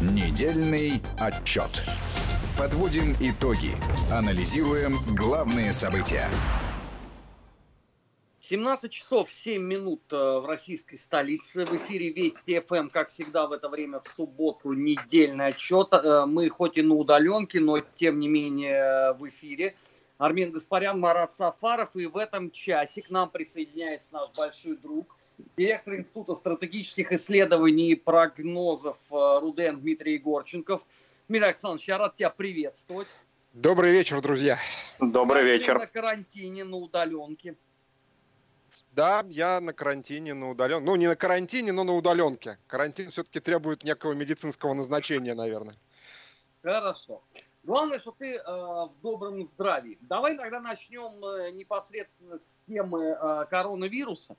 Недельный отчет. Подводим итоги. Анализируем главные события. 17 часов 7 минут э, в российской столице. В эфире Вести ФМ, как всегда, в это время в субботу недельный отчет. Э, мы хоть и на удаленке, но тем не менее в эфире. Армен Гаспарян, Марат Сафаров. И в этом часе к нам присоединяется наш большой друг, директор Института стратегических исследований и прогнозов э, РУДН Дмитрий Егорченков. Дмитрий Александрович, я рад тебя приветствовать. Добрый вечер, друзья. Добрый вечер. На карантине, на удаленке. Да, я на карантине, на удаленке. Ну, не на карантине, но на удаленке. Карантин все-таки требует некого медицинского назначения, наверное. Хорошо. Главное, что ты э, в добром здравии. Давай тогда начнем э, непосредственно с темы э, коронавируса.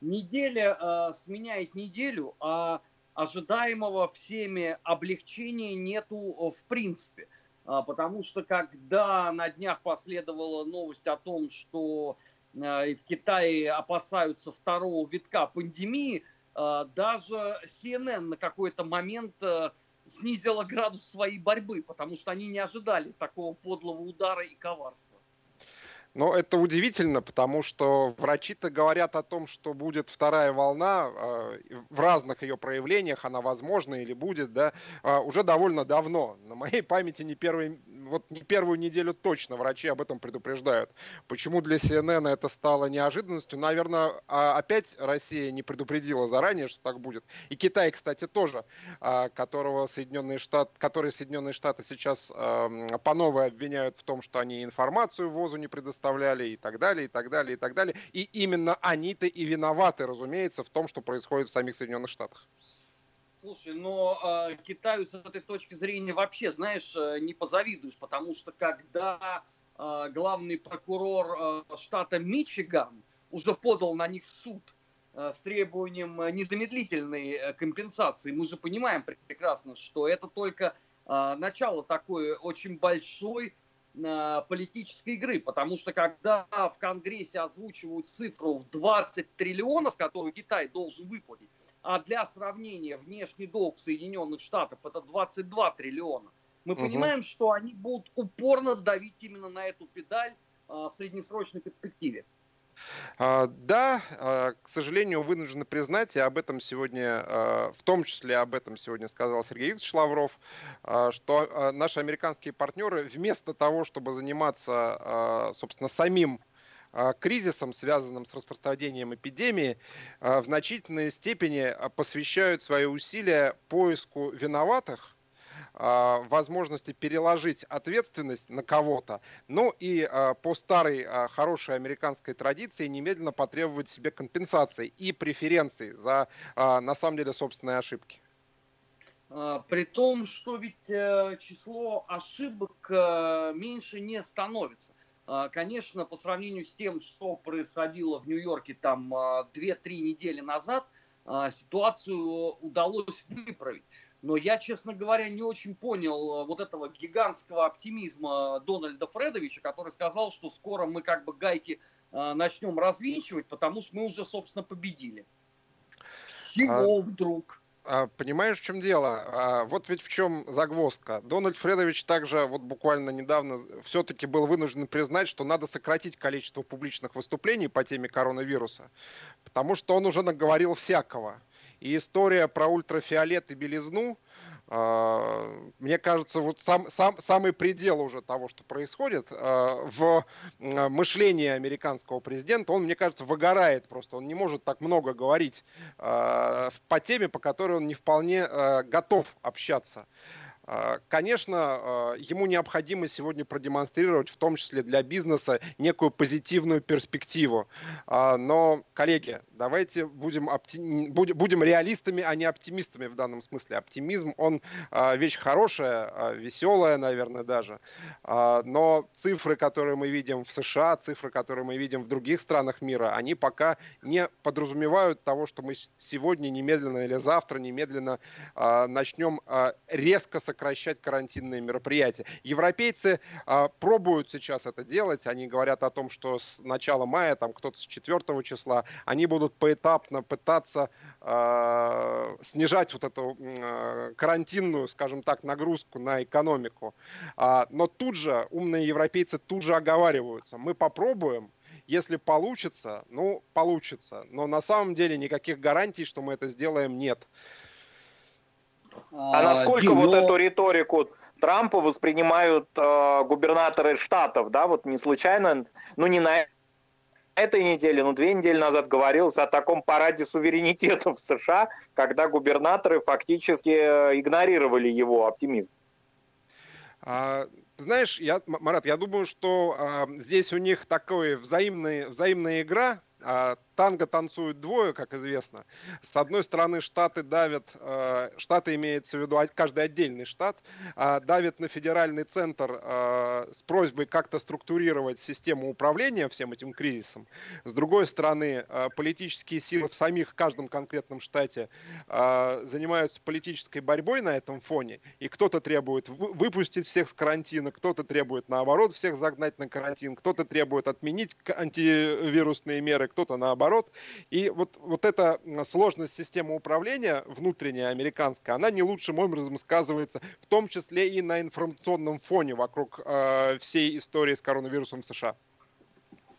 Неделя э, сменяет неделю, а ожидаемого всеми облегчения нету э, в принципе. А, потому что когда на днях последовала новость о том, что э, в Китае опасаются второго витка пандемии, э, даже CNN на какой-то момент снизила градус своей борьбы, потому что они не ожидали такого подлого удара и коварства. Но это удивительно, потому что врачи-то говорят о том, что будет вторая волна э, в разных ее проявлениях, она возможна или будет, да, э, уже довольно давно. На моей памяти не, первый, вот не первую неделю точно врачи об этом предупреждают. Почему для CNN это стало неожиданностью? Наверное, а опять Россия не предупредила заранее, что так будет. И Китай, кстати, тоже, э, которого Соединенные Штаты, который Соединенные Штаты сейчас э, по новой обвиняют в том, что они информацию ВОЗу не предоставляют составляли и так далее, и так далее, и так далее. И именно они-то и виноваты, разумеется, в том, что происходит в самих Соединенных Штатах. Слушай, но э, Китаю с этой точки зрения вообще, знаешь, э, не позавидуешь, потому что когда э, главный прокурор э, штата Мичиган уже подал на них в суд э, с требованием незамедлительной э, компенсации, мы же понимаем прекрасно, что это только э, начало такой очень большой политической игры, потому что когда в Конгрессе озвучивают цифру в 20 триллионов, которую Китай должен выплатить, а для сравнения внешний долг Соединенных Штатов это 22 триллиона, мы угу. понимаем, что они будут упорно давить именно на эту педаль а, в среднесрочной перспективе. А, да, а, к сожалению, вынуждены признать, и об этом сегодня, в том числе об этом сегодня сказал Сергей Викторович Лавров, что наши американские партнеры вместо того, чтобы заниматься, собственно, самим кризисом, связанным с распространением эпидемии, в значительной степени посвящают свои усилия поиску виноватых – а, возможности переложить ответственность на кого-то, ну и а, по старой а, хорошей американской традиции немедленно потребовать себе компенсации и преференций за, на самом деле, собственные ошибки. При том, что ведь э, число ошибок э, меньше не становится. Конечно, по сравнению с тем, что происходило в Нью-Йорке там 2-3 недели назад, ситуацию удалось выправить. Но я, честно говоря, не очень понял э, вот этого гигантского оптимизма Дональда Фредовича, который сказал, что скоро мы как бы гайки э, начнем развинчивать, потому что мы уже, собственно, победили. Всего а... вдруг. А, понимаешь, в чем дело? А, вот ведь в чем загвоздка. Дональд Фредович также вот буквально недавно все-таки был вынужден признать, что надо сократить количество публичных выступлений по теме коронавируса, потому что он уже наговорил всякого. И история про ультрафиолет и белизну, а, мне кажется, вот сам, сам, самый предел уже того, что происходит а, в мышлении американского президента, он, мне кажется, выгорает просто. Он не может так много говорить а, по теме, по которой он не вполне готов общаться. А, конечно, а, ему необходимо сегодня продемонстрировать, в том числе для бизнеса, некую позитивную перспективу. А, но, коллеги, давайте будем, опти... будем реалистами, а не оптимистами в данном смысле. Оптимизм, он вещь хорошая, веселая, наверное, даже. Но цифры, которые мы видим в США, цифры, которые мы видим в других странах мира, они пока не подразумевают того, что мы сегодня немедленно или завтра немедленно начнем резко сокращать карантинные мероприятия. Европейцы а, пробуют сейчас это делать. Они говорят о том, что с начала мая, там кто-то с 4 числа, они будут будут поэтапно пытаться э, снижать вот эту э, карантинную, скажем так, нагрузку на экономику. А, но тут же умные европейцы тут же оговариваются. Мы попробуем, если получится, ну, получится. Но на самом деле никаких гарантий, что мы это сделаем, нет. А, а насколько Дим, вот но... эту риторику Трампа воспринимают э, губернаторы штатов, да, вот не случайно, ну не на этой неделе, ну две недели назад говорилось о таком параде суверенитета в США, когда губернаторы фактически э, игнорировали его оптимизм. А, знаешь, я, Марат, я думаю, что а, здесь у них такой взаимный, взаимная игра, а, танго танцуют двое, как известно. С одной стороны, штаты давят, э, штаты имеется в виду каждый отдельный штат, э, давит на федеральный центр э, с просьбой как-то структурировать систему управления всем этим кризисом. С другой стороны, политические силы в самих каждом конкретном штате занимаются политической борьбой на этом фоне, и кто-то требует выпустить всех с карантина, кто-то требует наоборот всех загнать на карантин, кто-то требует отменить антивирусные меры, кто-то наоборот наоборот. И вот, вот эта сложность системы управления внутренняя американская, она не лучшим образом сказывается, в том числе и на информационном фоне вокруг э, всей истории с коронавирусом в США.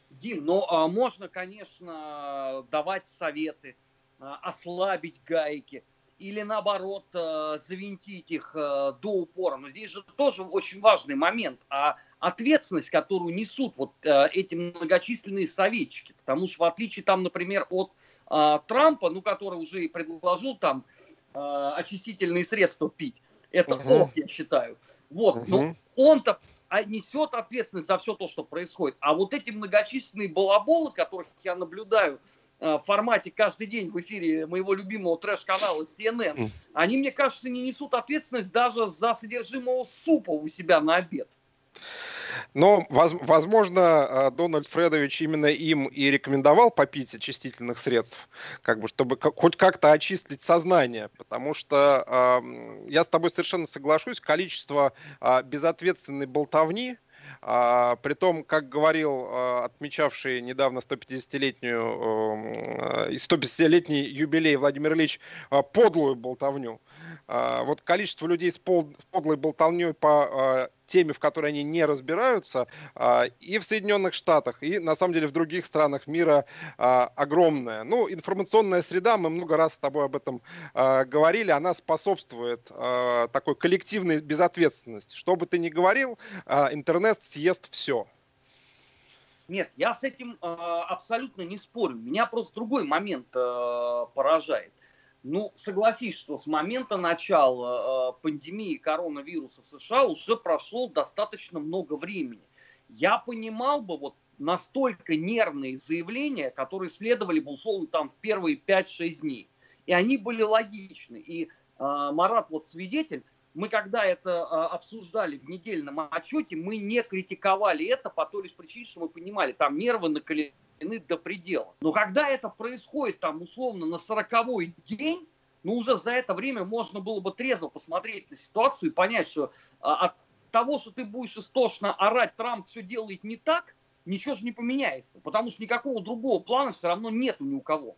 Дим, ну а можно, конечно, давать советы, а, ослабить гайки или наоборот э, завинтить их э, до упора. Но здесь же тоже очень важный момент. А ответственность, которую несут вот э, эти многочисленные советчики. Потому что в отличие там, например, от э, Трампа, ну, который уже и предложил там э, очистительные средства пить, это угу. ок, я считаю. Вот, угу. но он-то несет ответственность за все то, что происходит. А вот эти многочисленные балаболы, которых я наблюдаю в формате каждый день в эфире моего любимого трэш-канала CNN, они, мне кажется, не несут ответственность даже за содержимого супа у себя на обед. Но, возможно, э, Дональд Фредович именно им и рекомендовал попить очистительных средств, как бы, чтобы хоть как-то очистить сознание, потому что э, я с тобой совершенно соглашусь, количество э, безответственной болтовни, а, при том, как говорил а, отмечавший недавно 150-летнюю, 150-летний юбилей Владимир Ильич, а, подлую болтовню. А, вот количество людей с, пол, с подлой болтовней по а, теме, в которой они не разбираются, а, и в Соединенных Штатах, и на самом деле в других странах мира огромная. Ну, информационная среда, мы много раз с тобой об этом говорили, она способствует такой коллективной безответственности. Что бы ты ни говорил, интернет съест все. Нет, я с этим э, абсолютно не спорю. Меня просто другой момент э, поражает. Ну, согласись, что с момента начала э, пандемии коронавируса в США уже прошло достаточно много времени. Я понимал бы вот настолько нервные заявления, которые следовали бы условно там в первые 5-6 дней. И они были логичны. И э, Марат вот свидетель, мы когда это э, обсуждали в недельном отчете, мы не критиковали это по той лишь причине, что мы понимали, там нервы накалены до предела. Но когда это происходит там условно на сороковой день, ну уже за это время можно было бы трезво посмотреть на ситуацию и понять, что а, от того, что ты будешь истошно орать, Трамп все делает не так, ничего же не поменяется. Потому что никакого другого плана все равно нету ни у кого.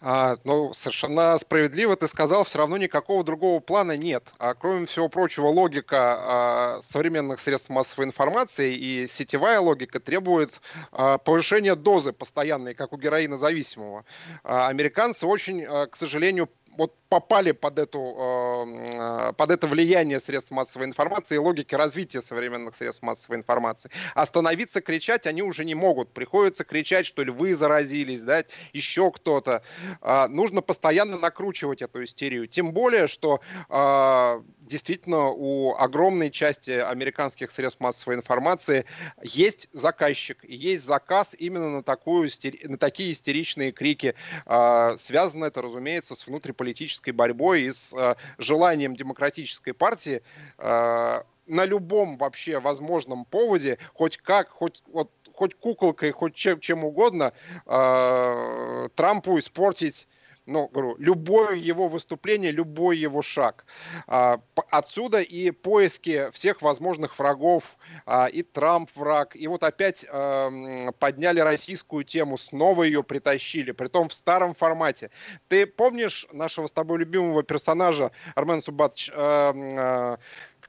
А, ну, совершенно справедливо ты сказал, все равно никакого другого плана нет. А кроме всего прочего, логика а, современных средств массовой информации и сетевая логика требует а, повышения дозы постоянной, как у героина зависимого. А, американцы очень, а, к сожалению, вот попали под, эту, э, под это влияние средств массовой информации и логики развития современных средств массовой информации. Остановиться, кричать они уже не могут. Приходится кричать, что ли, вы заразились, да, еще кто-то. Э, нужно постоянно накручивать эту истерию. Тем более, что э, действительно у огромной части американских средств массовой информации есть заказчик, есть заказ именно на, такую, на такие истеричные крики. Связано это, разумеется, с внутриполитической политической борьбой и с э, желанием демократической партии э, на любом вообще возможном поводе, хоть как, хоть вот хоть куколкой, хоть чем, чем угодно, э, Трампу испортить ну, говорю, любое его выступление, любой его шаг. А, отсюда и поиски всех возможных врагов, а, и Трамп враг, и вот опять а, подняли российскую тему, снова ее притащили, притом в старом формате. Ты помнишь нашего с тобой любимого персонажа Армен Субатович,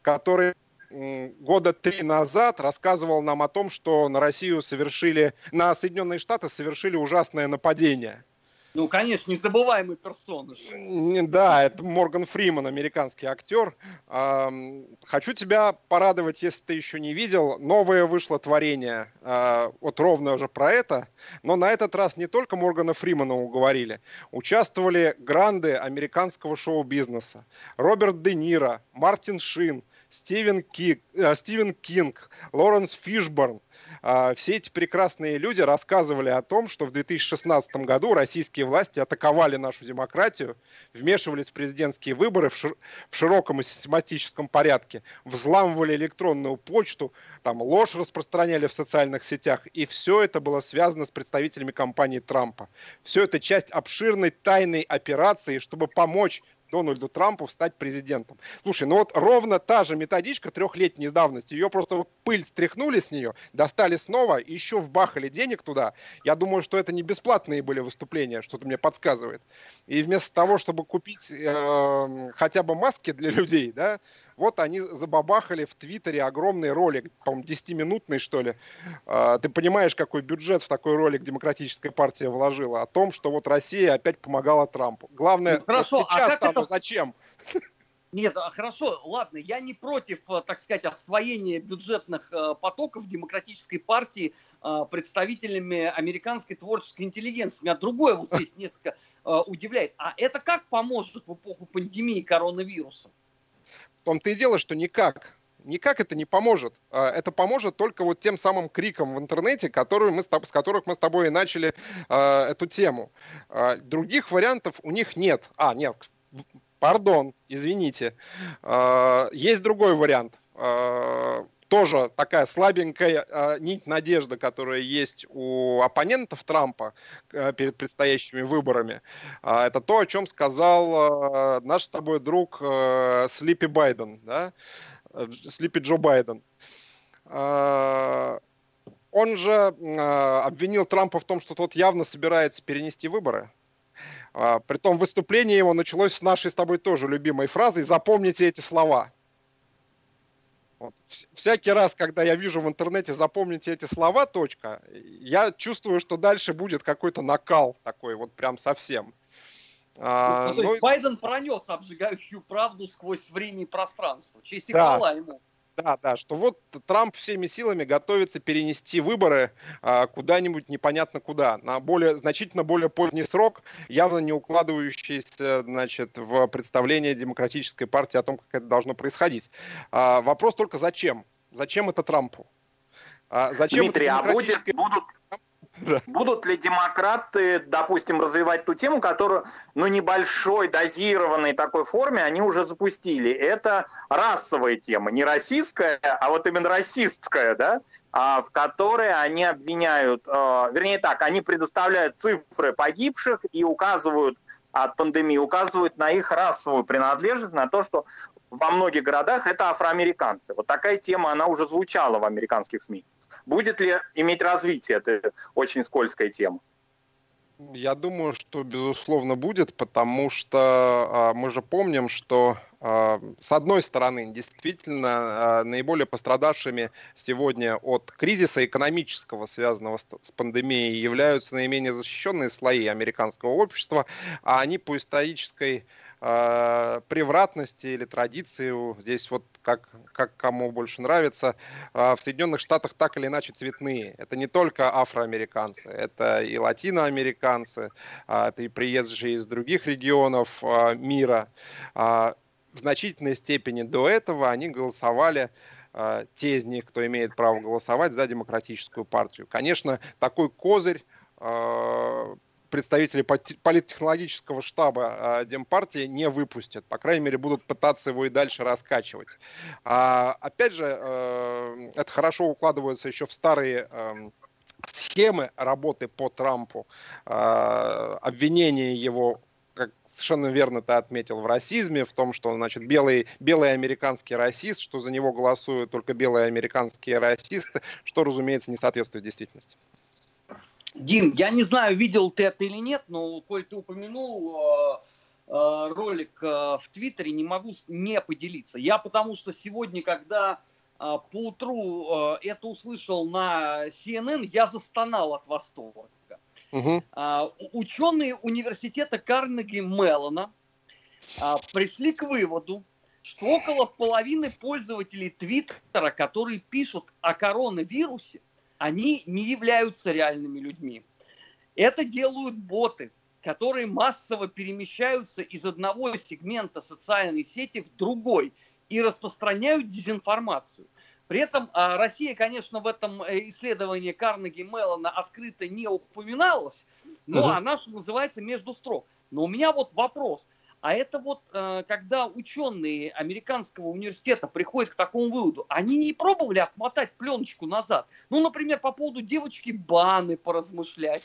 который года три назад рассказывал нам о том, что на Россию совершили, на Соединенные Штаты совершили ужасное нападение. Ну, конечно, незабываемый персонаж. Да, это Морган Фриман, американский актер. Хочу тебя порадовать, если ты еще не видел. Новое вышло творение, а, вот ровно уже про это. Но на этот раз не только Моргана Фримана уговорили. Участвовали гранды американского шоу-бизнеса. Роберт Де Ниро, Мартин Шин – Стивен, Кик, э, Стивен Кинг, Лоренс Фишборн. Э, все эти прекрасные люди рассказывали о том, что в 2016 году российские власти атаковали нашу демократию, вмешивались в президентские выборы в широком и систематическом порядке, взламывали электронную почту, там ложь распространяли в социальных сетях, и все это было связано с представителями компании Трампа. Все это часть обширной тайной операции, чтобы помочь Дональду Трампу стать президентом. Слушай, ну вот ровно та же методичка трехлетней давности, ее просто вот пыль стряхнули с нее, достали снова, еще вбахали денег туда. Я думаю, что это не бесплатные были выступления, что-то мне подсказывает. И вместо того, чтобы купить э, хотя бы маски для людей, да, вот они забабахали в Твиттере огромный ролик, по-моему, 10-минутный, что ли. А, ты понимаешь, какой бюджет в такой ролик Демократическая партия вложила? О том, что вот Россия опять помогала Трампу. Главное, ну, хорошо, вот сейчас а там, это... зачем? Нет, а хорошо, ладно, я не против, э, так сказать, освоения бюджетных э, потоков демократической партии э, представителями американской творческой интеллигенции. Меня другое вот здесь несколько удивляет. А это как поможет в эпоху пандемии коронавируса? Том-то и дело, что никак. Никак это не поможет. А, это поможет только вот тем самым криком в интернете, который мы, с которых мы с тобой и начали э, эту тему. Э, других вариантов у них нет. А, нет, пардон, извините. Есть другой вариант тоже такая слабенькая э, нить надежды, которая есть у оппонентов Трампа э, перед предстоящими выборами. Э, это то, о чем сказал э, наш с тобой друг э, Слипи Байден, да? Слипи Джо Байден. Э, он же э, обвинил Трампа в том, что тот явно собирается перенести выборы. Э, притом выступление его началось с нашей с тобой тоже любимой фразой «Запомните эти слова». Вот. Всякий раз, когда я вижу в интернете «запомните эти слова», точка, я чувствую, что дальше будет какой-то накал такой, вот прям совсем. А, ну, то есть ну, Байден пронес обжигающую правду сквозь время и пространство. Честь и да. хвала ему. Да, да, что вот Трамп всеми силами готовится перенести выборы а, куда-нибудь непонятно куда, на более, значительно более поздний срок, явно не укладывающийся, значит, в представление демократической партии о том, как это должно происходить. А, вопрос только зачем? Зачем это Трампу? А, зачем Дмитрий, а будет, будут, Будут ли демократы, допустим, развивать ту тему, которую, ну, небольшой, дозированной такой форме они уже запустили? Это расовая тема, не российская, а вот именно расистская, да, а, в которой они обвиняют, а, вернее так, они предоставляют цифры погибших и указывают от пандемии, указывают на их расовую принадлежность, на то, что во многих городах это афроамериканцы. Вот такая тема, она уже звучала в американских СМИ. Будет ли иметь развитие эта очень скользкая тема? Я думаю, что безусловно будет, потому что а, мы же помним, что с одной стороны, действительно, а, наиболее пострадавшими сегодня от кризиса экономического, связанного с, пандемией, являются наименее защищенные слои американского общества, а они по исторической э, превратности или традиции, здесь вот как, как кому больше нравится, в Соединенных Штатах так или иначе цветные. Это не только афроамериканцы, это и латиноамериканцы, это и приезжие из других регионов мира. Э, в значительной степени до этого они голосовали те из них, кто имеет право голосовать за демократическую партию. Конечно, такой козырь представители политтехнологического штаба э, Демпартии не выпустят. По крайней мере, будут пытаться его и дальше раскачивать. А, опять же, э, это хорошо укладывается еще в старые э, схемы работы по Трампу, э, обвинения его как совершенно верно ты отметил, в расизме, в том, что, значит, белый, белый американский расист, что за него голосуют только белые американские расисты, что, разумеется, не соответствует действительности. Дим, я не знаю, видел ты это или нет, но, коль ты упомянул э, э, ролик э, в Твиттере, не могу не поделиться. Я потому что сегодня, когда э, поутру э, это услышал на CNN, я застонал от восторга. Угу. А, ученые университета Карнеги Меллона а, пришли к выводу, что около половины пользователей Твиттера, которые пишут о коронавирусе, они не являются реальными людьми. Это делают боты, которые массово перемещаются из одного сегмента социальной сети в другой и распространяют дезинформацию. При этом а, Россия, конечно, в этом э, исследовании Карнеги Меллона открыто не упоминалась, но угу. она, что называется, между строк. Но у меня вот вопрос. А это вот, э, когда ученые американского университета приходят к такому выводу, они не пробовали отмотать пленочку назад? Ну, например, по поводу девочки Баны поразмышлять,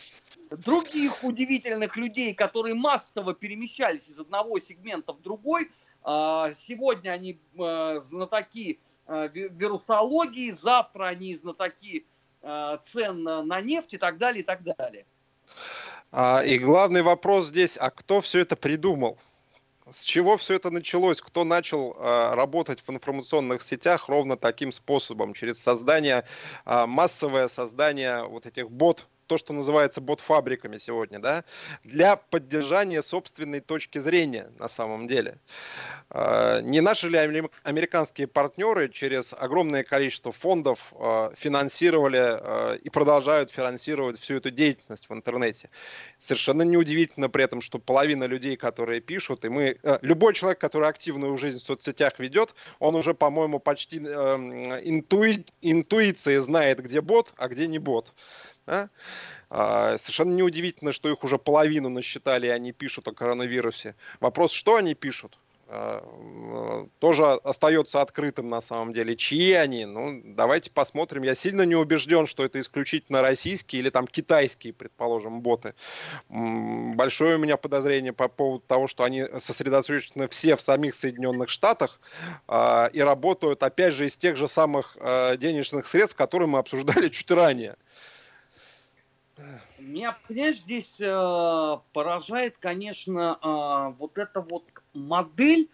других удивительных людей, которые массово перемещались из одного сегмента в другой. А, сегодня они э, знатоки вирусологии, завтра они знатоки э, цен на нефть и так далее, и так далее. А, и главный вопрос здесь, а кто все это придумал? С чего все это началось? Кто начал э, работать в информационных сетях ровно таким способом, через создание, э, массовое создание вот этих бот то, что называется бот-фабриками сегодня, да, для поддержания собственной точки зрения на самом деле. А, не наши ли американские партнеры через огромное количество фондов а, финансировали а, и продолжают финансировать всю эту деятельность в интернете? Совершенно неудивительно при этом, что половина людей, которые пишут, и мы, любой человек, который активную жизнь в соцсетях ведет, он уже, по-моему, почти интуи, интуицией знает, где бот, а где не бот. Да? А, совершенно неудивительно, что их уже половину насчитали, и они пишут о коронавирусе. Вопрос, что они пишут? А, тоже остается открытым на самом деле. Чьи они? Ну, давайте посмотрим. Я сильно не убежден, что это исключительно российские или там китайские, предположим, боты. Большое у меня подозрение по поводу того, что они сосредоточены все в самих Соединенных Штатах э, и работают, опять же, из тех же самых денежных средств, которые мы обсуждали чуть ранее. Меня, понимаешь, здесь э, поражает, конечно, э, вот эта вот модель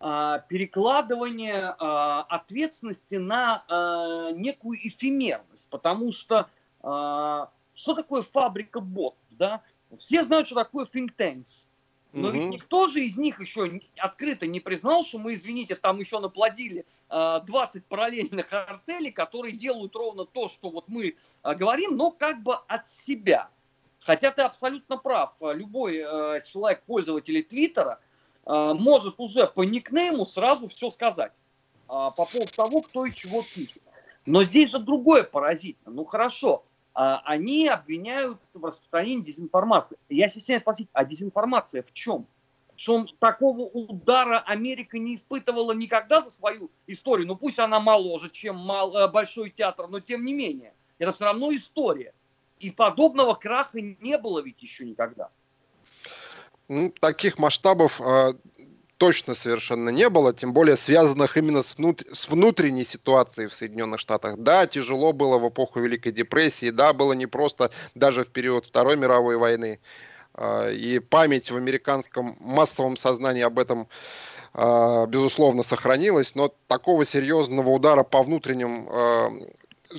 э, перекладывания э, ответственности на э, некую эфемерность. Потому что э, что такое фабрика бот? Да? Все знают, что такое think tanks. Но угу. ведь никто же из них еще открыто не признал, что мы, извините, там еще наплодили э, а, 20 параллельных артелей, которые делают ровно то, что вот мы э, говорим, но как бы от себя. Хотя ты абсолютно прав. Любой э, человек, пользователь Твиттера, может уже по никнейму сразу все сказать по поводу того, кто и чего пишет. Но здесь же другое поразительно. Ну хорошо, а, они обвиняют в распространении дезинформации. Я системно спросить, а дезинформация в чем? Что такого удара Америка не испытывала никогда за свою историю. Ну пусть она моложе, чем мал, э, Большой театр, но тем не менее. Это все равно история. И подобного краха не было ведь еще никогда. Ну, таких масштабов а, точно совершенно не было, тем более связанных именно с, внут... с внутренней ситуацией в Соединенных Штатах. Да, тяжело было в эпоху Великой депрессии, да, было непросто даже в период Второй мировой войны. А, и память в американском массовом сознании об этом а, безусловно, сохранилась, но такого серьезного удара по внутренним а,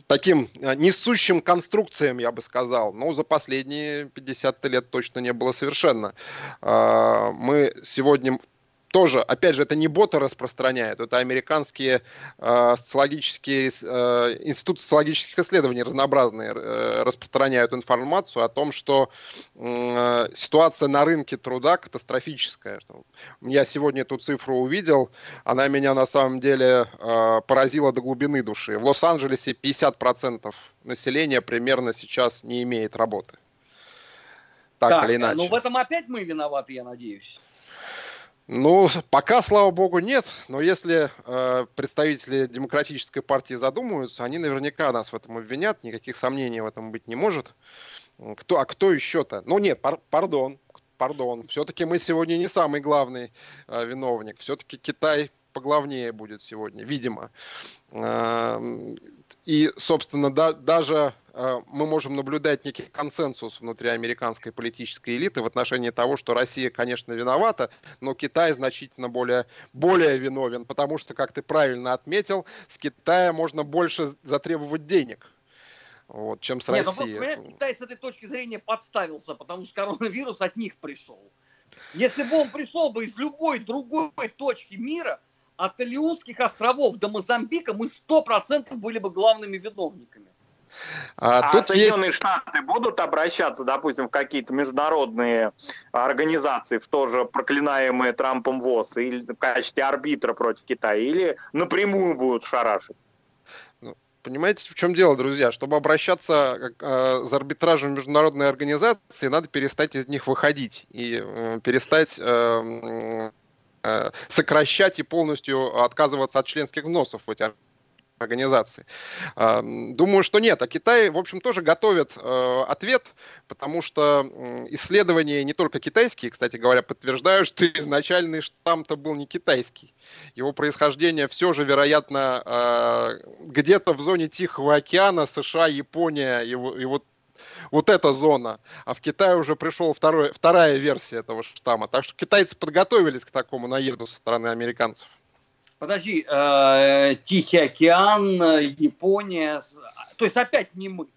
таким несущим конструкциям, я бы сказал, ну, за последние 50 лет точно не было совершенно. Мы сегодня тоже, опять же, это не боты распространяют, это американские э, социологические, э, институты социологических исследований разнообразные э, распространяют информацию о том, что э, ситуация на рынке труда катастрофическая. Я сегодня эту цифру увидел, она меня на самом деле э, поразила до глубины души. В Лос-Анджелесе 50% населения примерно сейчас не имеет работы. Так, так или иначе. Ну в этом опять мы виноваты, я надеюсь. Ну, пока, слава богу, нет. Но если э, представители демократической партии задумаются, они наверняка нас в этом обвинят. Никаких сомнений в этом быть не может. Кто, а кто еще-то? Ну нет, пар, пардон. пардон, все-таки мы сегодня не самый главный э, виновник. Все-таки Китай поглавнее будет сегодня, видимо. Эм, и, собственно, да, даже э, мы можем наблюдать некий консенсус внутри американской политической элиты в отношении того, что Россия, конечно, виновата, но Китай значительно более, более виновен, потому что, как ты правильно отметил, с Китая можно больше затребовать денег вот, чем с Нет, Россией. Ну, понимаешь, Китай с этой точки зрения подставился, потому что коронавирус от них пришел. Если бы он пришел бы из любой другой точки мира, от Алиутских островов до Мозамбика, мы сто процентов были бы главными виновниками. А, а тут Соединенные есть... Штаты будут обращаться, допустим, в какие-то международные организации, в тоже проклинаемые Трампом ВОЗ, или в качестве арбитра против Китая, или напрямую будут шарашить? Ну, понимаете, в чем дело, друзья? Чтобы обращаться э, за арбитражем международной организации, надо перестать из них выходить и э, перестать э, Э, сокращать и полностью отказываться от членских взносов в эти организации. Э, думаю, что нет. А Китай, в общем, тоже готовит э, ответ, потому что исследования не только китайские, кстати говоря, подтверждают, что изначальный штамм-то был не китайский. Его происхождение все же, вероятно, где-то в зоне Тихого океана, США, Япония и, и вот вот эта зона. А в Китае уже пришел второй, вторая версия этого штамма. Так что китайцы подготовились к такому наезду со стороны американцев. Подожди, э, Тихий океан, Япония, то есть опять не мы.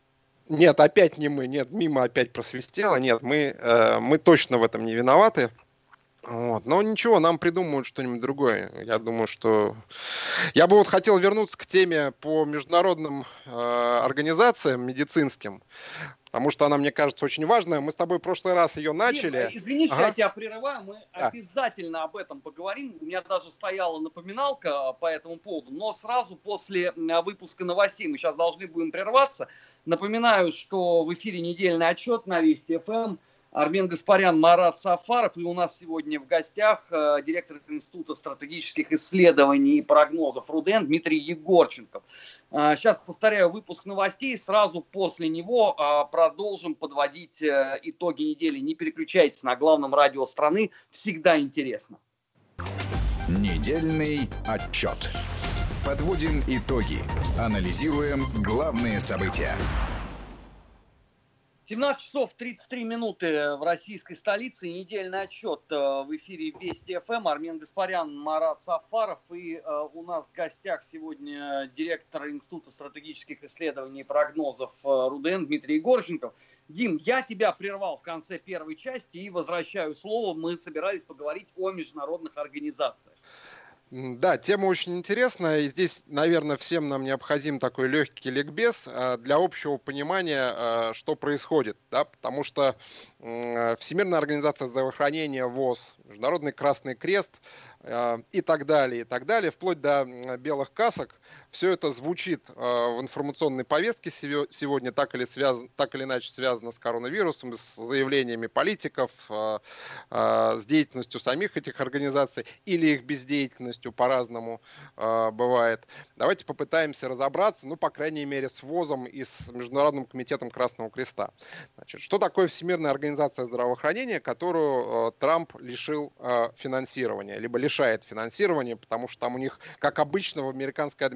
Нет, опять не мы, нет, мимо опять просвистело, нет, мы, э, мы точно в этом не виноваты. Вот. Но ничего, нам придумают что-нибудь другое. Я думаю, что... Я бы вот хотел вернуться к теме по международным э, организациям медицинским, потому что она, мне кажется, очень важная. Мы с тобой в прошлый раз ее начали. Нет, извини, ага. я тебя прерываю, мы да. обязательно об этом поговорим. У меня даже стояла напоминалка по этому поводу, но сразу после выпуска новостей мы сейчас должны будем прерваться. Напоминаю, что в эфире недельный отчет на Вести ФМ. Армен Гаспарян, Марат Сафаров. И у нас сегодня в гостях э, директор Института стратегических исследований и прогнозов РУДН Дмитрий Егорченков. Э, сейчас повторяю выпуск новостей. Сразу после него э, продолжим подводить итоги недели. Не переключайтесь на главном радио страны. Всегда интересно. Недельный отчет. Подводим итоги. Анализируем главные события. 17 часов 33 минуты в российской столице. Недельный отчет э, в эфире Вести ФМ. Армен Гаспарян, Марат Сафаров. И э, у нас в гостях сегодня директор Института стратегических исследований и прогнозов э, РУДН Дмитрий Егорченков. Дим, я тебя прервал в конце первой части и возвращаю слово. Мы собирались поговорить о международных организациях. Да, тема очень интересная, и здесь, наверное, всем нам необходим такой легкий ликбез а, для общего понимания, а, что происходит, да, потому что Всемирная организация здравоохранения, ВОЗ, Международный Красный Крест а, и так далее, и так далее, вплоть до белых касок, все это звучит в информационной повестке сегодня, так или, связан, так или иначе связано с коронавирусом, с заявлениями политиков, с деятельностью самих этих организаций или их бездеятельностью, по-разному э, бывает. Давайте попытаемся разобраться, ну, по крайней мере, с ВОЗом и с Международным комитетом Красного Креста. Значит, что такое Всемирная организация здравоохранения, которую э, Трамп лишил э, финансирования, либо лишает финансирования, потому что там у них, как обычно, в американской администрации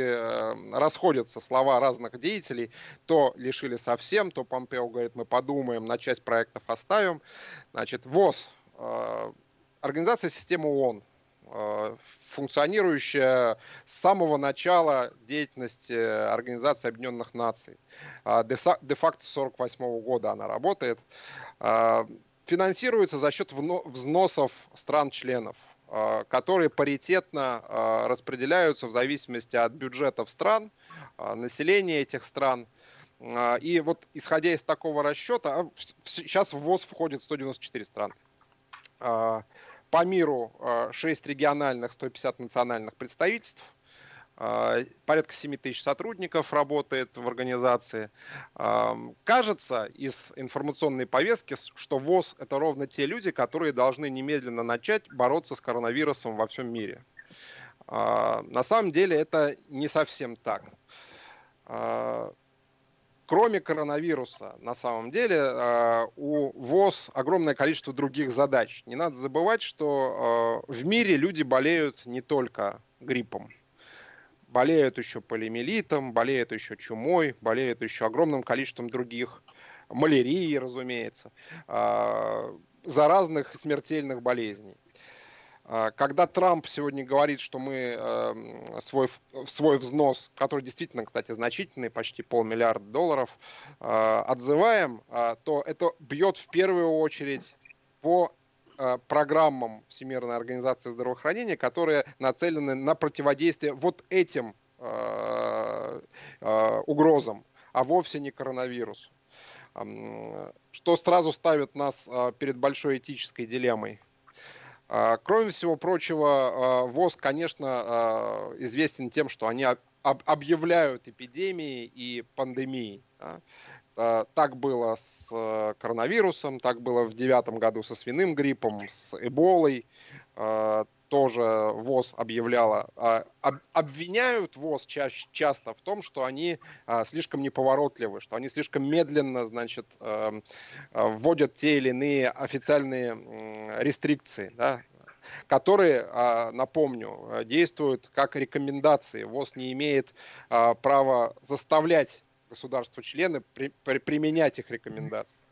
э, расходятся слова разных деятелей, то лишили совсем, то Помпео говорит, мы подумаем, на часть проектов оставим. Значит, ВОЗ, э, Организация системы ООН, Э, функционирующая с самого начала деятельности Организации Объединенных Наций. А, де-факто с 1948 года она работает. А, финансируется за счет взносов стран-членов которые паритетно распределяются в зависимости от бюджетов стран, населения этих стран. И вот исходя из такого расчета, сейчас в ВОЗ входит 194 страны. По миру 6 э, региональных, 150 национальных представительств. Э, порядка 7 тысяч сотрудников работает в организации. Э, кажется из информационной повестки, что ВОЗ это ровно те люди, которые должны немедленно начать бороться с коронавирусом во всем мире. На самом деле это не совсем так. кроме коронавируса, на самом деле, у ВОЗ огромное количество других задач. Не надо забывать, что в мире люди болеют не только гриппом. Болеют еще полимелитом, болеют еще чумой, болеют еще огромным количеством других, малярией, разумеется, э, заразных смертельных болезней. А, когда Трамп сегодня говорит, что мы эм, свой, свой взнос, который действительно, кстати, значительный, почти полмиллиарда долларов, отзываем, то это бьет в первую очередь по программам Всемирной организации здравоохранения, которые нацелены на противодействие вот этим угрозам, а вовсе не коронавирусу. Что сразу ставит нас перед большой этической дилеммой. Кроме всего прочего, ВОЗ, конечно, известен тем, что они объявляют эпидемии и пандемии. Так было с э, коронавирусом, так было в девятом году со свиным гриппом, с эболой. Тоже ВОЗ объявляла. Обвиняют ВОЗ чаще, часто в том, что они слишком неповоротливы, что они слишком медленно, значит, эм, вводят те или иные официальные рестрикции, да, которые, напомню, действуют как рекомендации. ВОЗ не имеет права заставлять государства-члены применять их рекомендации.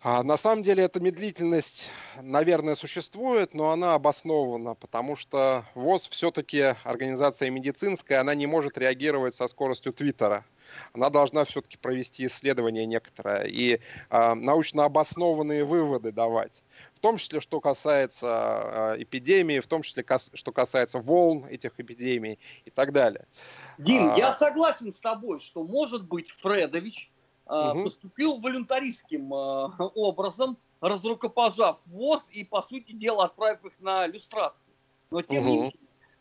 А на самом деле эта медлительность, наверное, существует, но она обоснована, потому что ВОЗ все-таки организация медицинская, она не может реагировать со скоростью Твиттера. Она должна все-таки провести исследование некоторое и э, научно обоснованные выводы давать. В том числе, что касается э, эпидемии, в том числе, кас- что касается волн этих эпидемий и так далее. Дим, а... я согласен с тобой, что, может быть, Фредович угу. поступил волюнтаристским а, образом, разрукопожав ВОЗ и, по сути дела, отправив их на иллюстрацию. Но, тем угу. не менее,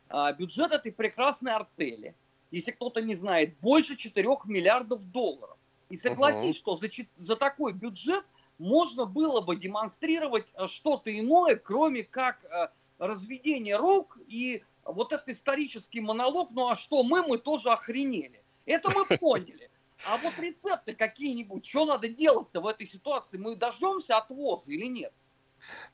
а, бюджет этой прекрасной артели, если кто-то не знает, больше 4 миллиардов долларов. И согласись, угу. что за, за такой бюджет можно было бы демонстрировать что-то иное, кроме как разведение рук и вот этот исторический монолог, ну а что мы, мы тоже охренели. Это мы поняли. А вот рецепты какие-нибудь, что надо делать-то в этой ситуации? Мы дождемся от ВОЗа или нет?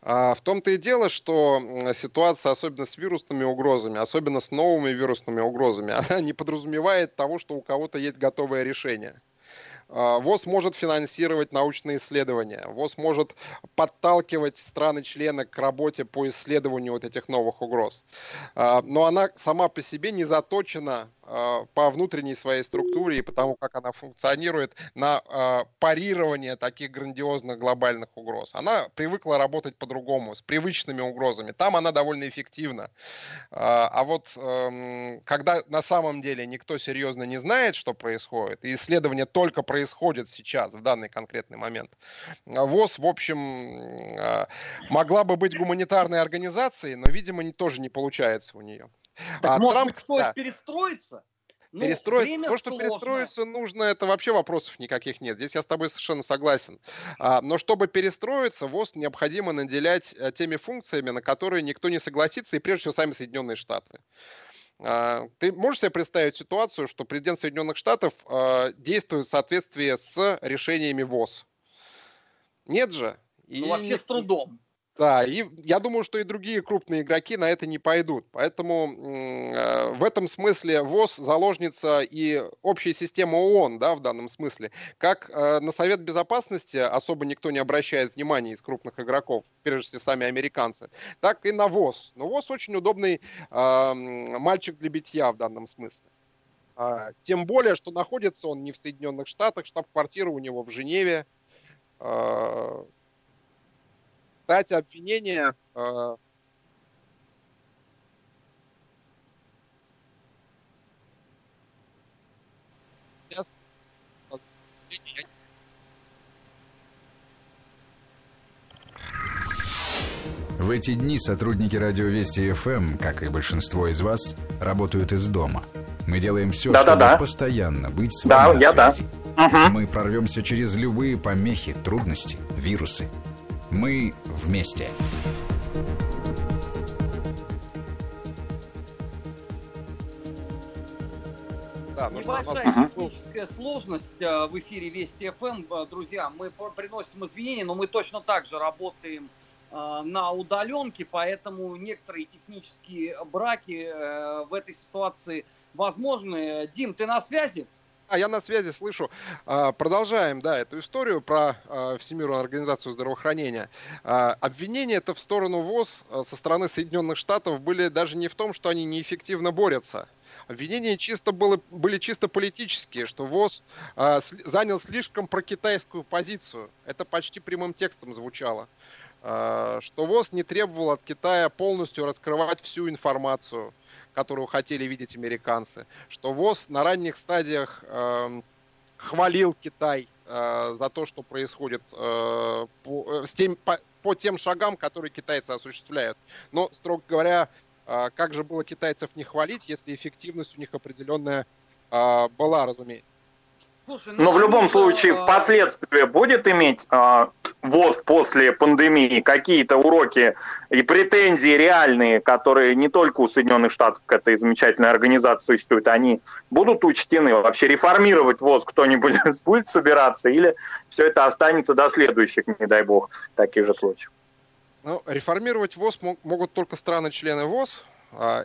А в том-то и дело, что ситуация, особенно с вирусными угрозами, особенно с новыми вирусными угрозами, она не подразумевает того, что у кого-то есть готовое решение. А, ВОЗ может финансировать научные исследования, ВОЗ может подталкивать страны-члены к работе по исследованию вот этих новых угроз. А, но она сама по себе не заточена по внутренней своей структуре и потому, как она функционирует на парирование таких грандиозных глобальных угроз. Она привыкла работать по-другому, с привычными угрозами. Там она довольно эффективна. А вот эм, когда на самом деле никто серьезно не знает, что происходит, и исследование только происходит сейчас, в данный конкретный момент, ВОЗ, в общем, могла бы быть гуманитарной организацией, но, видимо, тоже не получается у нее. Так, а может Трамп, быть, стоит да. перестроиться? Ну, перестроиться. То, что сложно. перестроиться нужно, это вообще вопросов никаких нет. Здесь я с тобой совершенно согласен. А, но чтобы перестроиться, ВОЗ необходимо наделять а, теми функциями, на которые никто не согласится, и прежде всего сами Соединенные Штаты. А, ты можешь себе представить ситуацию, что президент Соединенных Штатов а, действует в соответствии с решениями ВОЗ? Нет же. И... Ну, вообще с трудом. Да, и я думаю, что и другие крупные игроки на это не пойдут. Поэтому э, в этом смысле ВОЗ заложница и общей системы ООН, да, в данном смысле. Как э, на Совет Безопасности особо никто не обращает внимания из крупных игроков, прежде всего сами американцы, так и на ВОЗ. Но ВОЗ очень удобный э, мальчик для битья в данном смысле. А, тем более, что находится он не в Соединенных Штатах, штаб-квартира у него в Женеве. А, кстати, обвинение э, В эти дни сотрудники радио Вести ФМ, как и большинство из вас, работают из дома. Мы делаем все, да, чтобы да, да. постоянно быть с вами да, на связи. Да. Угу. Мы прорвемся через любые помехи, трудности, вирусы – мы вместе. Да, Небольшая нужно... техническая сложность в эфире Вести ФМ, друзья. Мы приносим извинения, но мы точно так же работаем на удаленке, поэтому некоторые технические браки в этой ситуации возможны. Дим, ты на связи? А, я на связи слышу. А, продолжаем, да, эту историю про а, Всемирную организацию здравоохранения. А, обвинения это в сторону ВОЗ со стороны Соединенных Штатов были даже не в том, что они неэффективно борются. Обвинения чисто было, были чисто политические, что ВОЗ занял слишком прокитайскую позицию. Это почти прямым текстом звучало. А, что ВОЗ не требовал от Китая полностью раскрывать всю информацию которую хотели видеть американцы, что ВОЗ на ранних стадиях э, хвалил Китай э, за то, что происходит э, по, э, с тем, по, по тем шагам, которые китайцы осуществляют. Но, строго говоря, э, как же было китайцев не хвалить, если эффективность у них определенная э, была, разумеется. Слушай, ну, Но в любом случае, впоследствии будет иметь э, ВОЗ после пандемии какие-то уроки и претензии реальные, которые не только у Соединенных Штатов к этой замечательной организации существуют, они будут учтены? Вообще реформировать ВОЗ кто-нибудь будет собираться или все это останется до следующих, не дай бог, таких же случаев? Ну, реформировать ВОЗ могут только страны-члены ВОЗ, а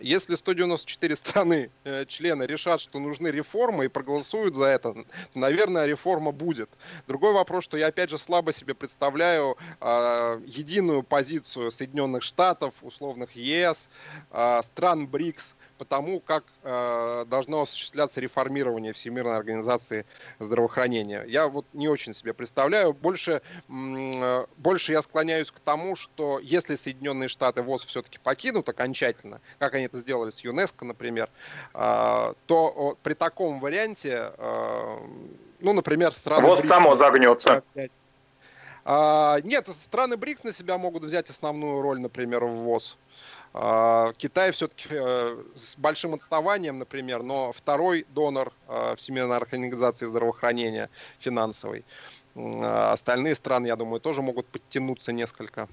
если 194 страны э, члены решат, что нужны реформы и проголосуют за это, то, наверное, реформа будет. Другой вопрос, что я опять же слабо себе представляю э, единую позицию Соединенных Штатов, условных ЕС, э, стран БРИКС по тому, как э, должно осуществляться реформирование Всемирной организации здравоохранения. Я вот не очень себе представляю. Больше, э, больше я склоняюсь к тому, что если Соединенные Штаты ВОЗ все-таки покинут окончательно, как они это сделали с ЮНЕСКО, например, э, то при таком варианте, э, ну, например, страны... ВОЗ само загнется. А, нет, страны БРИКС на себя могут взять основную роль, например, в ВОЗ. А, Китай все-таки э, с большим отставанием, например, но второй донор э, Всемирной организации здравоохранения финансовый. А остальные страны, я думаю, тоже могут подтянуться несколько.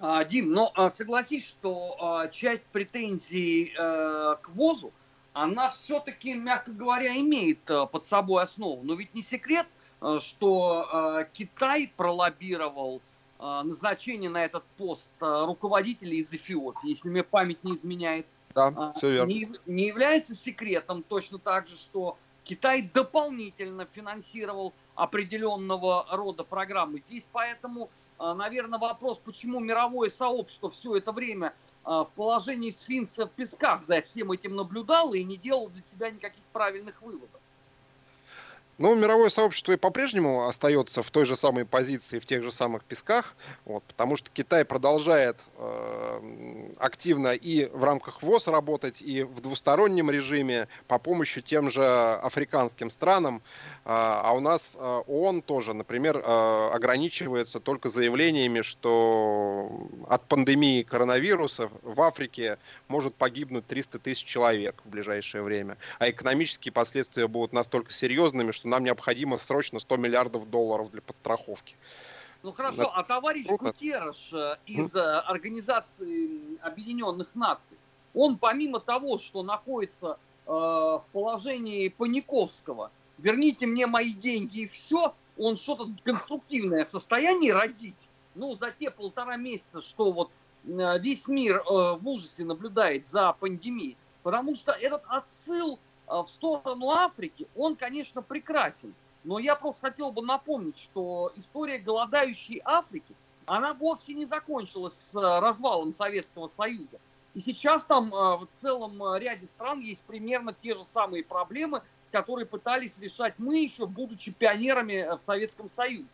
А, Дим, но согласись, что часть претензий э, к ВОЗу, она все-таки, мягко говоря, имеет под собой основу. Но ведь не секрет, что Китай пролоббировал Э, назначение на этот пост э, руководителя из Эфиопии, если мне память не изменяет. Да, все верно. Не, не является секретом точно так же, что Китай дополнительно финансировал определенного рода программы. Здесь поэтому, э, наверное, вопрос, почему мировое сообщество все это время в положении сфинкса в песках за всем этим наблюдало и не делало для себя никаких правильных выводов. Но мировое сообщество и по-прежнему остается в той же самой позиции, в тех же самых песках, вот, потому что Китай продолжает э, активно и в рамках ВОЗ работать, и в двустороннем режиме по помощи тем же африканским странам. Э, а у нас э, ООН тоже, например, э, ограничивается только заявлениями, что от пандемии коронавируса в Африке может погибнуть 300 тысяч человек в ближайшее время. А экономические последствия будут настолько серьезными, что нам необходимо срочно 100 миллиардов долларов для подстраховки. Ну хорошо, да. а товарищ Круто. Гутерреш э, из mm. Организации Объединенных Наций, он помимо того, что находится э, в положении Паниковского, верните мне мои деньги и все, он что-то конструктивное в состоянии родить. Ну, за те полтора месяца, что вот э, весь мир э, в ужасе наблюдает за пандемией. Потому что этот отсыл Э, в сторону Африки, он, конечно, прекрасен. Но я просто хотел бы напомнить, что история голодающей Африки, она вовсе не закончилась с э, развалом Советского Союза. И сейчас там э, в целом ряде стран есть примерно те же самые проблемы, которые пытались решать мы еще, будучи пионерами в Советском Союзе.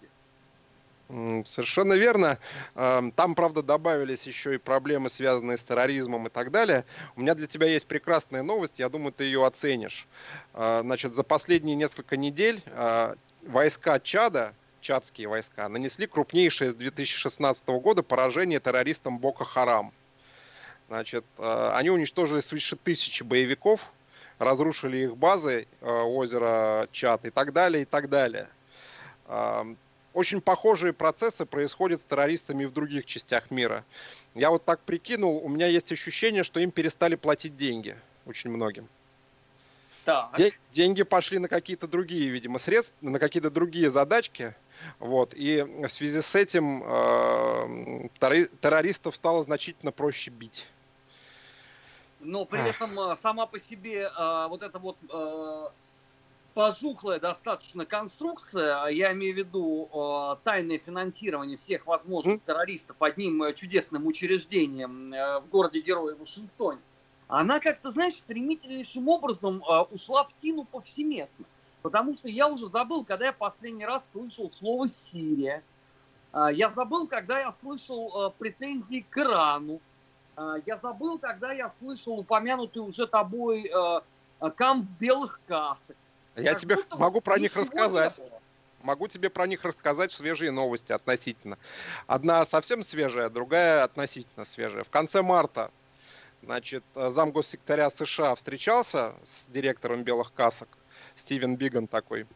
Совершенно верно. Там, правда, добавились еще и проблемы, связанные с терроризмом и так далее. У меня для тебя есть прекрасная новость, я думаю, ты ее оценишь. А, значит, за последние несколько недель а, войска Чада, чадские войска, нанесли крупнейшее с 2016 года поражение террористам Бока Харам. Значит, а, они уничтожили свыше тысячи боевиков, разрушили их базы, озеро Чад и так далее, и так далее очень похожие процессы происходят с террористами в других частях мира. Я вот так прикинул, у меня есть ощущение, что им перестали платить деньги очень многим. Де- деньги пошли на какие-то другие, видимо, средства, на какие-то другие задачки. Вот. И в связи с этим э, террористов стало значительно проще бить. Но при этом э, сама по себе э, вот эта вот э, пожухлая достаточно конструкция, я имею в виду э, тайное финансирование всех возможных террористов одним э, чудесным учреждением э, в городе-герое Вашингтоне, она как-то, знаешь, стремительнейшим образом э, ушла в тину повсеместно. Потому что я уже забыл, когда я последний раз слышал слово «Сирия». Э, я забыл, когда я слышал э, претензии к Ирану. Э, я забыл, когда я слышал упомянутый уже тобой э, камп белых касок. Я как тебе могу про них рассказать. Могу тебе про них рассказать свежие новости относительно. Одна совсем свежая, другая относительно свежая. В конце марта Значит, э, замгоссекретаря США встречался с директором белых касок, Стивен Биган такой.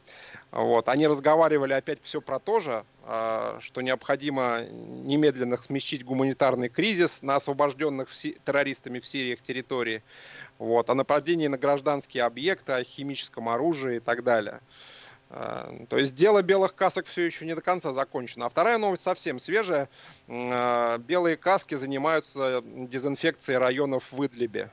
Вот. Они разговаривали опять все про то же, э, что необходимо немедленно смещить гуманитарный кризис на освобожденных террористами в Сирии территории, вот, о нападении на гражданские объекты, о химическом оружии и так далее. Э, то есть дело белых касок все еще не до конца закончено. А вторая новость совсем свежая. Э, белые каски занимаются дезинфекцией районов в Идлибе.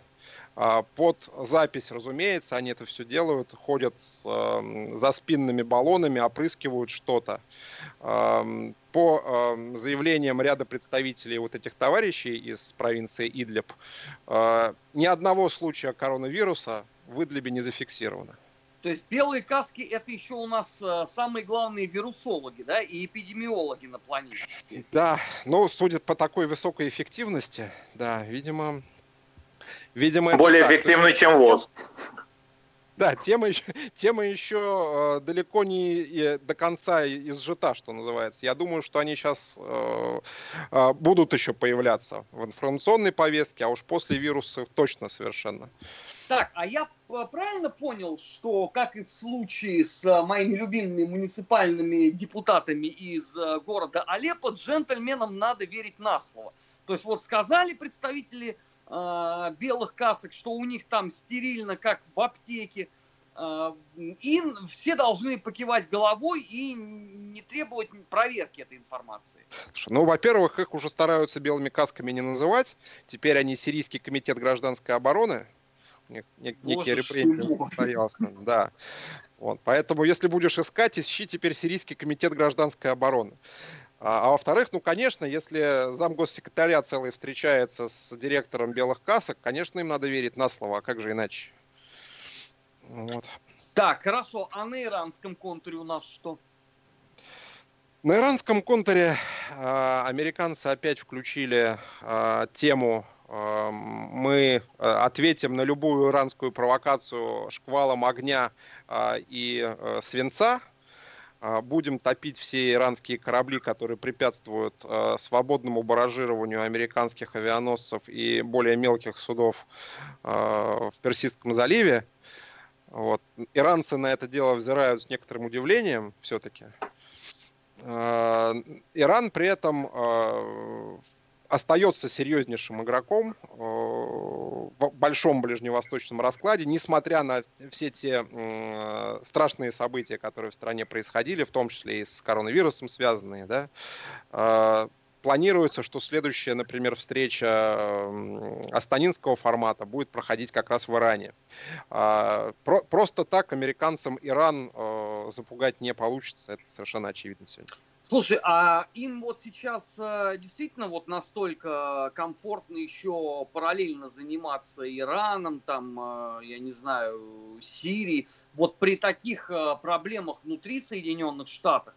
Э, под запись, разумеется, они это все делают, ходят с, за спинными баллонами, опрыскивают что-то. По заявлениям ряда представителей вот этих товарищей из провинции Идлиб, ни одного случая коронавируса в Идлибе не зафиксировано. То есть белые каски это еще у нас э, самые главные вирусологи, да, и эпидемиологи на планете. Да, но судят по такой высокой эффективности, да, видимо, видимо. Более эффективный, чем ВОЗ. Да, тема еще, тема еще э, далеко не э, до конца изжита, что называется. Я думаю, что они сейчас э, э, будут еще появляться в информационной повестке, а уж после вируса точно совершенно. Так, а я э, правильно понял, что, как и в случае с э, моими любимыми муниципальными депутатами из э, города Алеппо, джентльменам надо верить на слово. То есть вот сказали представители э, белых касок, что у них там стерильно, как в аптеке, э, и все должны покивать головой и не требовать проверки этой информации. Ну, во-первых, их уже стараются белыми касками не называть. Теперь они Сирийский комитет гражданской обороны, некий репрессии состоялся. Да. Вот. Поэтому, если будешь искать, ищи теперь Сирийский комитет гражданской обороны. А, а во-вторых, ну, конечно, если замгоссекретаря целый встречается с директором белых касок, конечно, им надо верить на слово, а как же иначе? Вот. Так, хорошо, а на иранском контуре у нас что? На иранском контуре э, американцы опять включили э, тему мы э, ответим на любую иранскую провокацию шквалом огня а, и э, свинца, а, будем топить все иранские корабли, которые препятствуют э, свободному баражированию американских авианосцев и более мелких судов в Персидском заливе. Вот. Иранцы на это дело взирают с некоторым удивлением все-таки. Иран при этом остается серьезнейшим игроком э, в большом ближневосточном раскладе, несмотря на все те страшные события, которые в стране происходили, в том числе и с коронавирусом связанные, да, э, планируется, что следующая, например, встреча астанинского формата будет проходить как раз в Иране. Э, просто так американцам Иран запугать не получится, это совершенно очевидно сегодня. Слушай, а им вот сейчас э, действительно вот настолько комфортно еще параллельно заниматься Ираном, там, э, я не знаю, Сирией, вот при таких э, проблемах внутри Соединенных Штатов,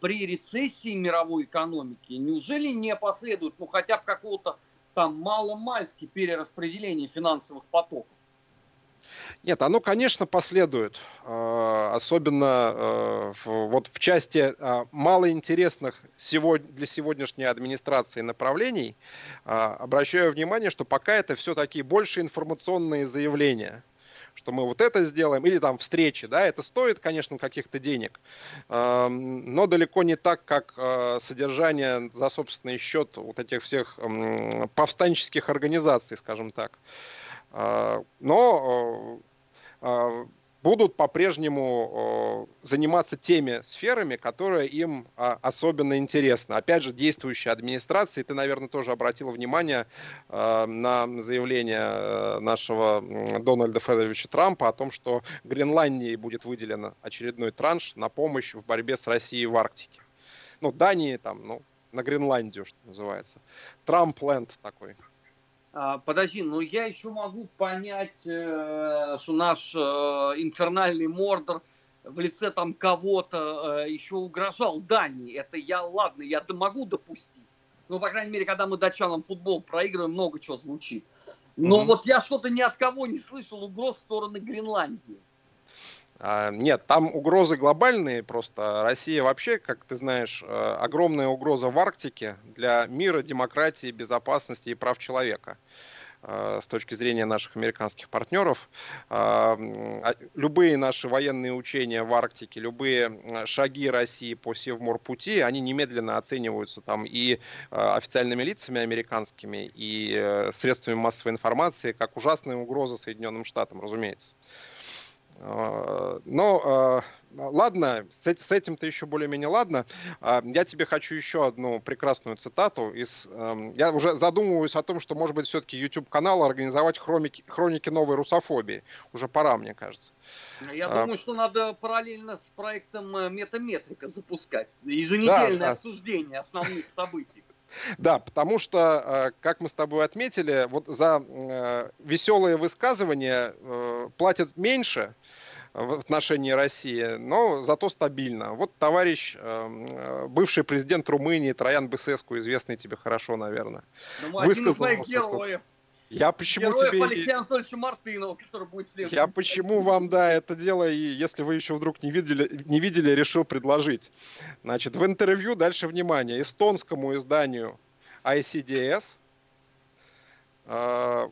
при рецессии мировой экономики, неужели не последует, ну, хотя бы какого-то там маломальски перераспределения финансовых потоков? Нет, оно, конечно, последует, э, особенно э, вот в части э, малоинтересных для сегодняшней администрации направлений. Обращаю внимание, что пока это все такие больше информационные заявления что мы вот это сделаем, или там встречи, да, это стоит, конечно, каких-то денег, но далеко не так, как содержание за собственный счет вот этих всех повстанческих организаций, скажем так. Но будут по-прежнему заниматься теми сферами, которые им а, особенно интересны. Опять же, действующая администрация, ты, наверное, тоже обратил внимание а, на заявление э, нашего Дональда Федоровича Трампа о том, что Гренландии будет выделен очередной транш на помощь в борьбе с Россией в Арктике. Ну, Дании там, ну, на Гренландию, что называется. Трамп-ленд такой. А, подожди, ну я еще могу понять, э, что наш э, инфернальный Мордор в лице там кого-то э, еще угрожал Дании. Это я, ладно, я могу допустить. Ну, по крайней мере, когда мы датчанам футбол проигрываем, много чего звучит. Но mm-hmm. вот я что-то ни от кого не слышал угроз в стороны Гренландии. А, нет, там угрозы глобальные просто. Россия вообще, как ты знаешь, э, огромная угроза в Арктике для мира, демократии, безопасности и прав человека э, с точки зрения наших американских партнеров. А, а, любые наши военные учения в Арктике, любые шаги России по Севморпути, они немедленно оцениваются там и э, официальными лицами американскими, и средствами массовой информации, как ужасная угроза Соединенным Штатам, разумеется. А, но а, ладно, с этим-то еще более-менее ладно. А, я тебе хочу еще одну прекрасную цитату. Из, эм, я уже задумываюсь о том, что, может быть, все-таки YouTube-канал организовать хроники, хроники новой русофобии. Уже пора, мне кажется. Я а... думаю, что надо параллельно с проектом э, Метаметрика запускать. Еженедельное да, да. обсуждение основных событий. Да, потому что, э, как мы с тобой отметили, вот за э, веселые высказывания э, платят меньше в отношении России, но зато стабильно. Вот товарищ, бывший президент Румынии Троян Бесеску, известный тебе хорошо, наверное, ну, высказал... Один из героев. Я почему Героев тебе... Алексея Анатольевича Мартынова, который будет следующим. Я почему вам, да, это дело, и если вы еще вдруг не видели, не видели, решил предложить. Значит, в интервью, дальше внимание, эстонскому изданию ICDS, э,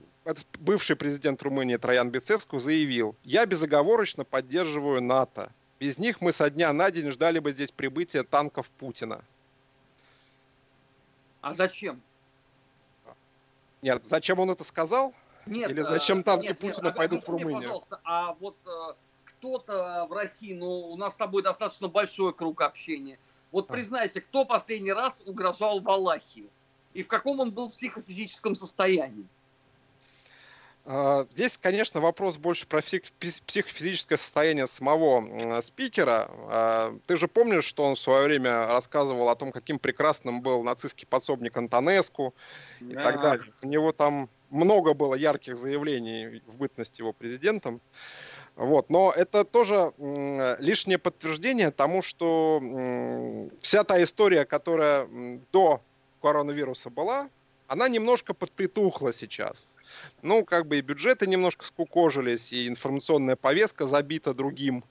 бывший президент Румынии Троян Бецеску заявил, я безоговорочно поддерживаю НАТО. Без них мы со дня на день ждали бы здесь прибытия танков Путина. А зачем? Нет, зачем он это сказал? Нет, Или зачем танки нет, Путина нет, пойдут в Румынию? Мне, пожалуйста, а вот э, кто-то в России, ну, у нас с тобой достаточно большой круг общения. Вот а. признайся, кто последний раз угрожал Валахии? И в каком он был психофизическом состоянии? А, здесь, конечно, вопрос больше про психофизическое состояние самого спикера. А, ты же помнишь, что он в свое время рассказывал о том, каким прекрасным был нацистский подсобник Антонеску да. и так далее. У него там много было ярких заявлений в бытности его президентом. Вот. Но это тоже лишнее подтверждение тому, что вся та история, которая до коронавируса была, она немножко подпритухла сейчас. Ну, как бы и бюджеты немножко скукожились, и информационная повестка забита другим.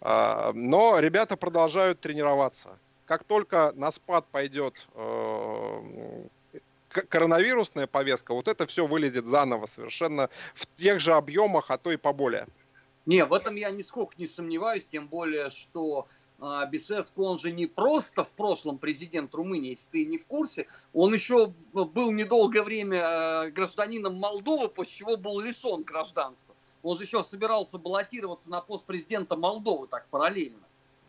А, но ребята продолжают тренироваться. Как только на спад пойдет э, коронавирусная повестка, вот это все вылезет заново совершенно в тех же объемах, а то и поболее. Не, в этом я нисколько не сомневаюсь, тем более, что Бесеску, он же не просто в прошлом президент Румынии, если ты не в курсе, он еще был недолгое время э, гражданином Молдовы, после чего был лишен гражданства. Он же еще собирался баллотироваться на пост президента Молдовы так параллельно.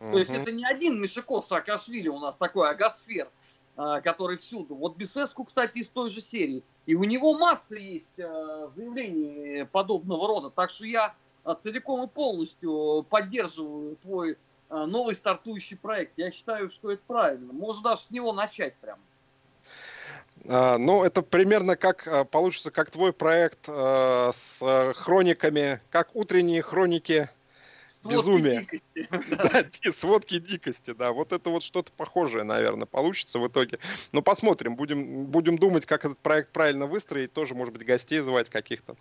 uh То есть это не один Мишико Саакашвили у нас такой агосфер, э, который всюду. Вот Бесеску, кстати, из той же серии. И у него масса есть э, заявлений подобного рода. Так что я целиком и полностью поддерживаю твой новый стартующий проект. Я считаю, что это правильно. Можно даже с него начать прям. А, ну, это примерно как э, получится, как твой проект э, с хрониками, как утренние хроники сводки безумия. Дикости. Да, сводки дикости, да. Вот это вот что-то похожее, наверное, получится в итоге. Ну, посмотрим, будем, будем думать, как этот проект правильно выстроить, тоже, может быть, гостей звать каких-то.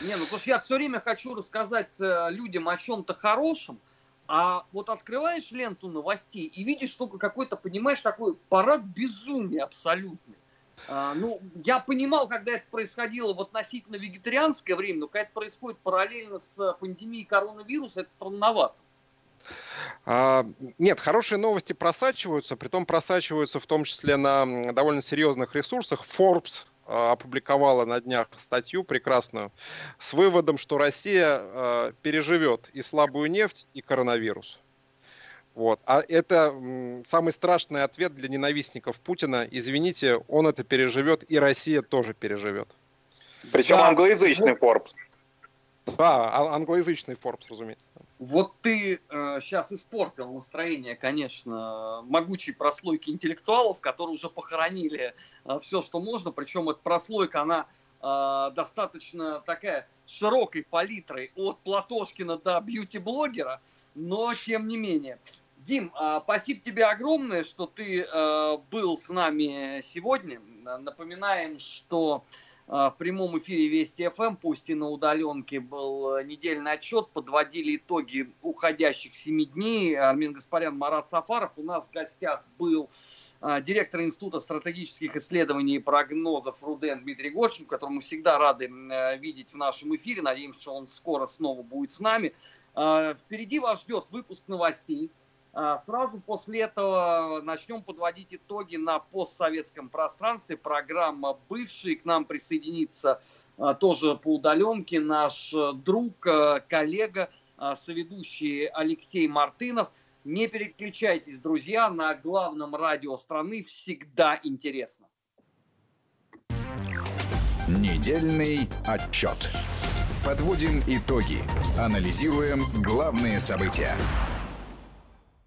Не, ну, потому что я все время хочу рассказать людям о чем-то хорошем, а вот открываешь ленту новостей и видишь только какой-то, понимаешь, такой парад безумия абсолютный. А, ну, я понимал, когда это происходило в относительно вегетарианское время, но когда это происходит параллельно с пандемией коронавируса, это странновато. А, нет, хорошие новости просачиваются, притом просачиваются в том числе на довольно серьезных ресурсах. Forbes опубликовала на днях статью прекрасную с выводом, что Россия переживет и слабую нефть, и коронавирус. Вот. А это самый страшный ответ для ненавистников Путина. Извините, он это переживет, и Россия тоже переживет. Причем да. англоязычный Forbes. Да, а, англоязычный Forbes, разумеется. Вот ты э, сейчас испортил настроение, конечно, могучей прослойки интеллектуалов, которые уже похоронили э, все, что можно. Причем эта прослойка, она э, достаточно такая широкой палитрой от Платошкина до бьюти-блогера, но тем не менее. Дим, а, спасибо тебе огромное, что ты э, был с нами сегодня. Напоминаем, что э, в прямом эфире Вести ФМ, пусть и на удаленке, был недельный отчет. Подводили итоги уходящих семи дней. Армин Гаспарян, Марат Сафаров. У нас в гостях был э, директор Института стратегических исследований и прогнозов Руден Дмитрий Горчин, которого мы всегда рады видеть в нашем эфире. Надеемся, что он скоро снова будет с нами. Впереди вас ждет выпуск новостей. А, сразу после этого начнем подводить итоги на постсоветском пространстве. Программа «Бывший» к нам присоединится а, тоже по удаленке наш э, друг, э, коллега, а, соведущий Алексей Мартынов. Не переключайтесь, друзья, на главном радио страны всегда интересно. Недельный отчет. Подводим итоги. Анализируем главные события.